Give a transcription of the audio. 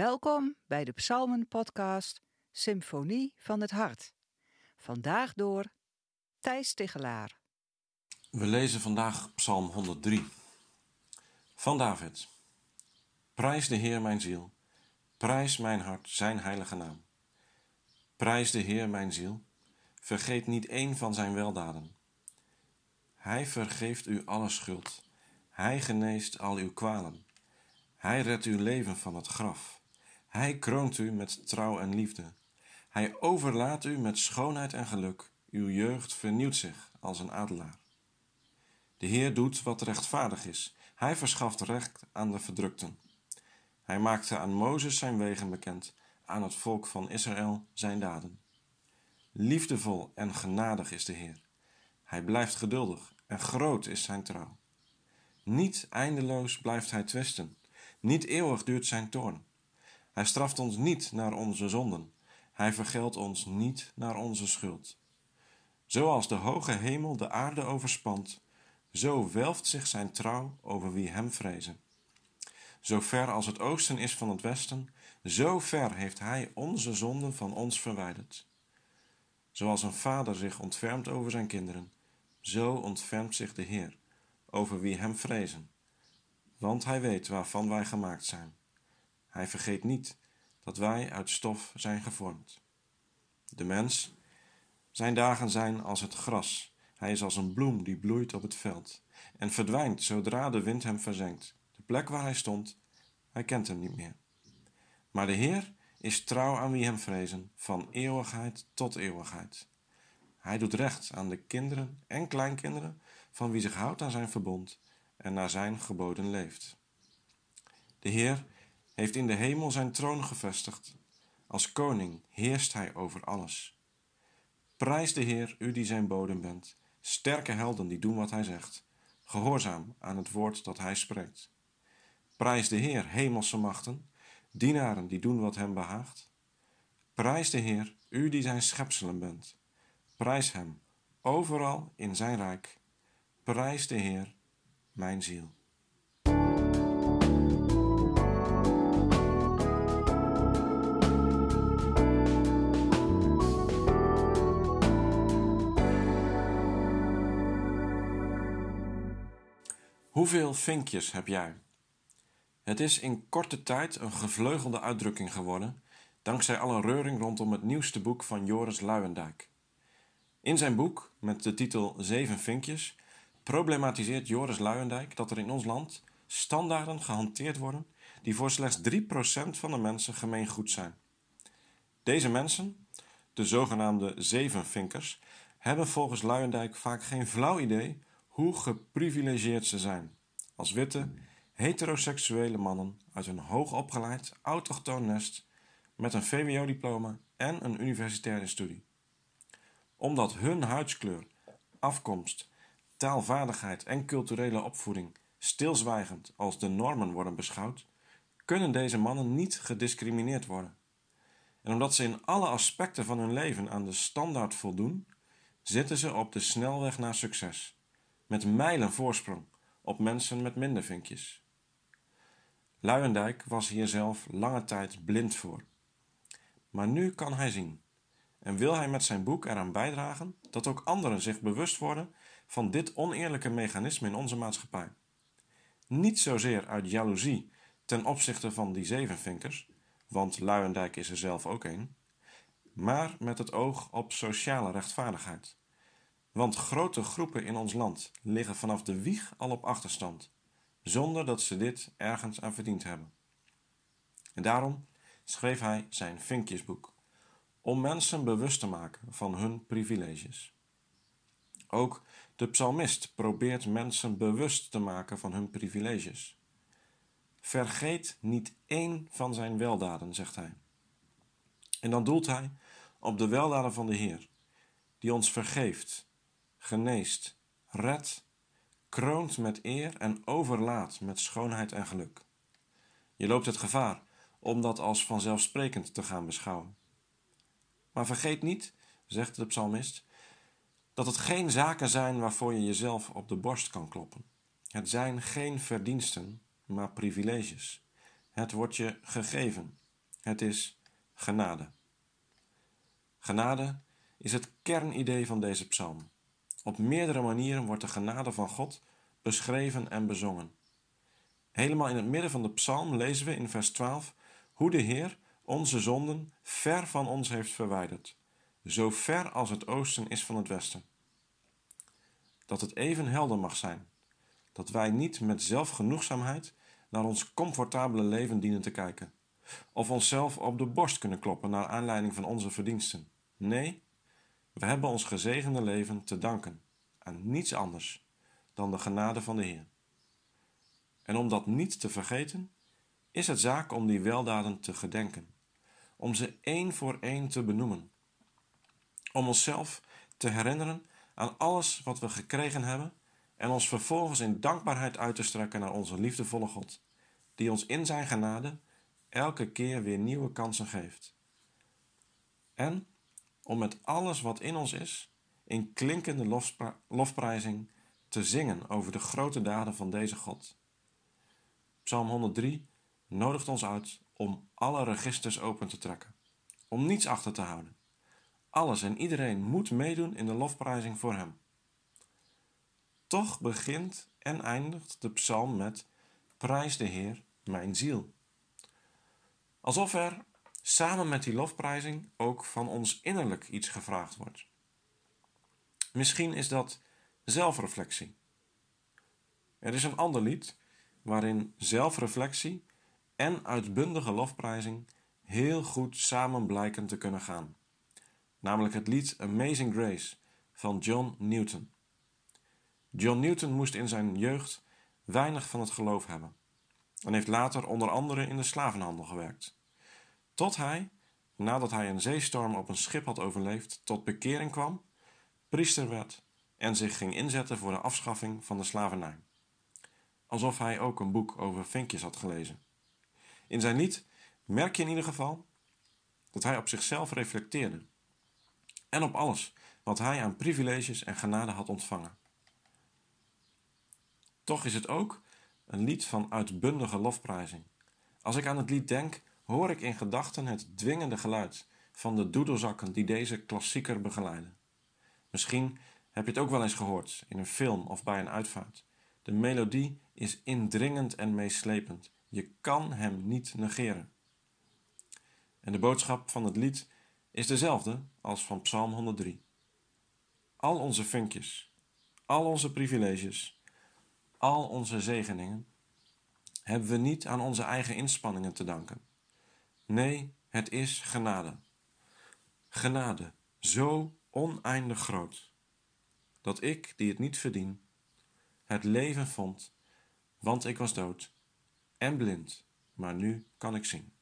Welkom bij de Psalmen-podcast Symfonie van het Hart. Vandaag door Thijs Tigelaar. We lezen vandaag Psalm 103 van David. Prijs de Heer mijn ziel, prijs mijn hart zijn heilige naam. Prijs de Heer mijn ziel, vergeet niet één van zijn weldaden. Hij vergeeft u alle schuld, hij geneest al uw kwalen. Hij redt uw leven van het graf. Hij kroont u met trouw en liefde. Hij overlaat u met schoonheid en geluk. Uw jeugd vernieuwt zich als een adelaar. De Heer doet wat rechtvaardig is. Hij verschaft recht aan de verdrukten. Hij maakte aan Mozes zijn wegen bekend, aan het volk van Israël zijn daden. Liefdevol en genadig is de Heer. Hij blijft geduldig en groot is zijn trouw. Niet eindeloos blijft hij twisten. Niet eeuwig duurt zijn toorn. Hij straft ons niet naar onze zonden. Hij vergeldt ons niet naar onze schuld. Zoals de hoge hemel de aarde overspant, zo welft zich zijn trouw over wie hem vrezen. Zo ver als het oosten is van het westen, zo ver heeft hij onze zonden van ons verwijderd. Zoals een vader zich ontfermt over zijn kinderen, zo ontfermt zich de Heer over wie hem vrezen want hij weet waarvan wij gemaakt zijn. Hij vergeet niet dat wij uit stof zijn gevormd. De mens, zijn dagen zijn als het gras. Hij is als een bloem die bloeit op het veld en verdwijnt zodra de wind hem verzengt. De plek waar hij stond, hij kent hem niet meer. Maar de Heer is trouw aan wie hem vrezen, van eeuwigheid tot eeuwigheid. Hij doet recht aan de kinderen en kleinkinderen van wie zich houdt aan zijn verbond en naar zijn geboden leeft. De Heer heeft in de hemel zijn troon gevestigd. Als koning heerst hij over alles. Prijs de Heer, u die zijn bodem bent, sterke helden die doen wat hij zegt, gehoorzaam aan het woord dat hij spreekt. Prijs de Heer, hemelse machten, dienaren die doen wat hem behaagt. Prijs de Heer, u die zijn schepselen bent. Prijs hem, overal in zijn rijk. Prijs de Heer, mijn ziel. Hoeveel vinkjes heb jij? Het is in korte tijd een gevleugelde uitdrukking geworden, dankzij alle reuring rondom het nieuwste boek van Joris Luijendijk. In zijn boek, met de titel Zeven vinkjes, problematiseert Joris Luijendijk dat er in ons land standaarden gehanteerd worden die voor slechts 3% van de mensen gemeengoed zijn. Deze mensen, de zogenaamde zevenvinkers, hebben volgens Luijendijk vaak geen flauw idee hoe geprivilegeerd ze zijn. Als witte, heteroseksuele mannen uit een hoogopgeleid, autochtoon nest met een VWO-diploma en een universitaire studie. Omdat hun huidskleur, afkomst taalvaardigheid en culturele opvoeding stilzwijgend als de normen worden beschouwd, kunnen deze mannen niet gediscrimineerd worden. En omdat ze in alle aspecten van hun leven aan de standaard voldoen, zitten ze op de snelweg naar succes, met mijlen voorsprong op mensen met minder vinkjes. Luijendijk was hier zelf lange tijd blind voor. Maar nu kan hij zien en wil hij met zijn boek eraan bijdragen dat ook anderen zich bewust worden van dit oneerlijke mechanisme in onze maatschappij. Niet zozeer uit jaloezie ten opzichte van die zevenvinkers, want Luijendijk is er zelf ook een, maar met het oog op sociale rechtvaardigheid. Want grote groepen in ons land liggen vanaf de wieg al op achterstand, zonder dat ze dit ergens aan verdiend hebben. En daarom schreef hij zijn Vinkjesboek, om mensen bewust te maken van hun privileges. Ook de psalmist probeert mensen bewust te maken van hun privileges. Vergeet niet één van zijn weldaden, zegt hij. En dan doelt hij op de weldaden van de Heer, die ons vergeeft, geneest, redt, kroont met eer en overlaat met schoonheid en geluk. Je loopt het gevaar om dat als vanzelfsprekend te gaan beschouwen. Maar vergeet niet, zegt de psalmist, dat het geen zaken zijn waarvoor je jezelf op de borst kan kloppen. Het zijn geen verdiensten, maar privileges. Het wordt je gegeven, Het is genade. Genade is het kernidee van deze psalm. Op meerdere manieren wordt de genade van God beschreven en bezongen. Helemaal in het midden van de psalm lezen we in vers 12 hoe de Heer onze zonden ver van ons heeft verwijderd, zo ver als het oosten is van het westen. Dat het even helder mag zijn, dat wij niet met zelfgenoegzaamheid naar ons comfortabele leven dienen te kijken, of onszelf op de borst kunnen kloppen naar aanleiding van onze verdiensten. Nee, we hebben ons gezegende leven te danken aan niets anders dan de genade van de Heer. En om dat niet te vergeten, is het zaak om die weldaden te gedenken, om ze één voor één te benoemen, om onszelf te herinneren aan alles wat we gekregen hebben en ons vervolgens in dankbaarheid uit te strekken naar onze liefdevolle God, die ons in zijn genade elke keer weer nieuwe kansen geeft. En om met alles wat in ons is, in klinkende lofprijzing, te zingen over de grote daden van deze God. Psalm 103 nodigt ons uit om alle registers open te trekken, om niets achter te houden. Alles en iedereen moet meedoen in de lofprijzing voor Hem. Toch begint en eindigt de psalm met Prijs de Heer, mijn ziel. Alsof er samen met die lofprijzing ook van ons innerlijk iets gevraagd wordt. Misschien is dat zelfreflectie. Er is een ander lied waarin zelfreflectie en uitbundige lofprijzing heel goed samen blijken te kunnen gaan. Namelijk het lied Amazing Grace van John Newton. John Newton moest in zijn jeugd weinig van het geloof hebben en heeft later onder andere in de slavenhandel gewerkt. Tot hij, nadat hij een zeestorm op een schip had overleefd, tot bekering kwam, priester werd en zich ging inzetten voor de afschaffing van de slavernij. Alsof hij ook een boek over vinkjes had gelezen. In zijn lied merk je in ieder geval dat hij op zichzelf reflecteerde en op alles wat hij aan privileges en genade had ontvangen. Toch is het ook een lied van uitbundige lofprijzing. Als ik aan het lied denk, hoor ik in gedachten het dwingende geluid van de doedelzakken die deze klassieker begeleiden. Misschien heb je het ook wel eens gehoord in een film of bij een uitvaart. De melodie is indringend en meeslepend. Je kan hem niet negeren. En de boodschap van het lied is dezelfde als van Psalm 103. Al onze vinkjes, al onze privileges, al onze zegeningen hebben we niet aan onze eigen inspanningen te danken. Nee, het is genade. Genade, zo oneindig groot, dat ik, die het niet verdien, het leven vond, want ik was dood en blind, maar nu kan ik zien.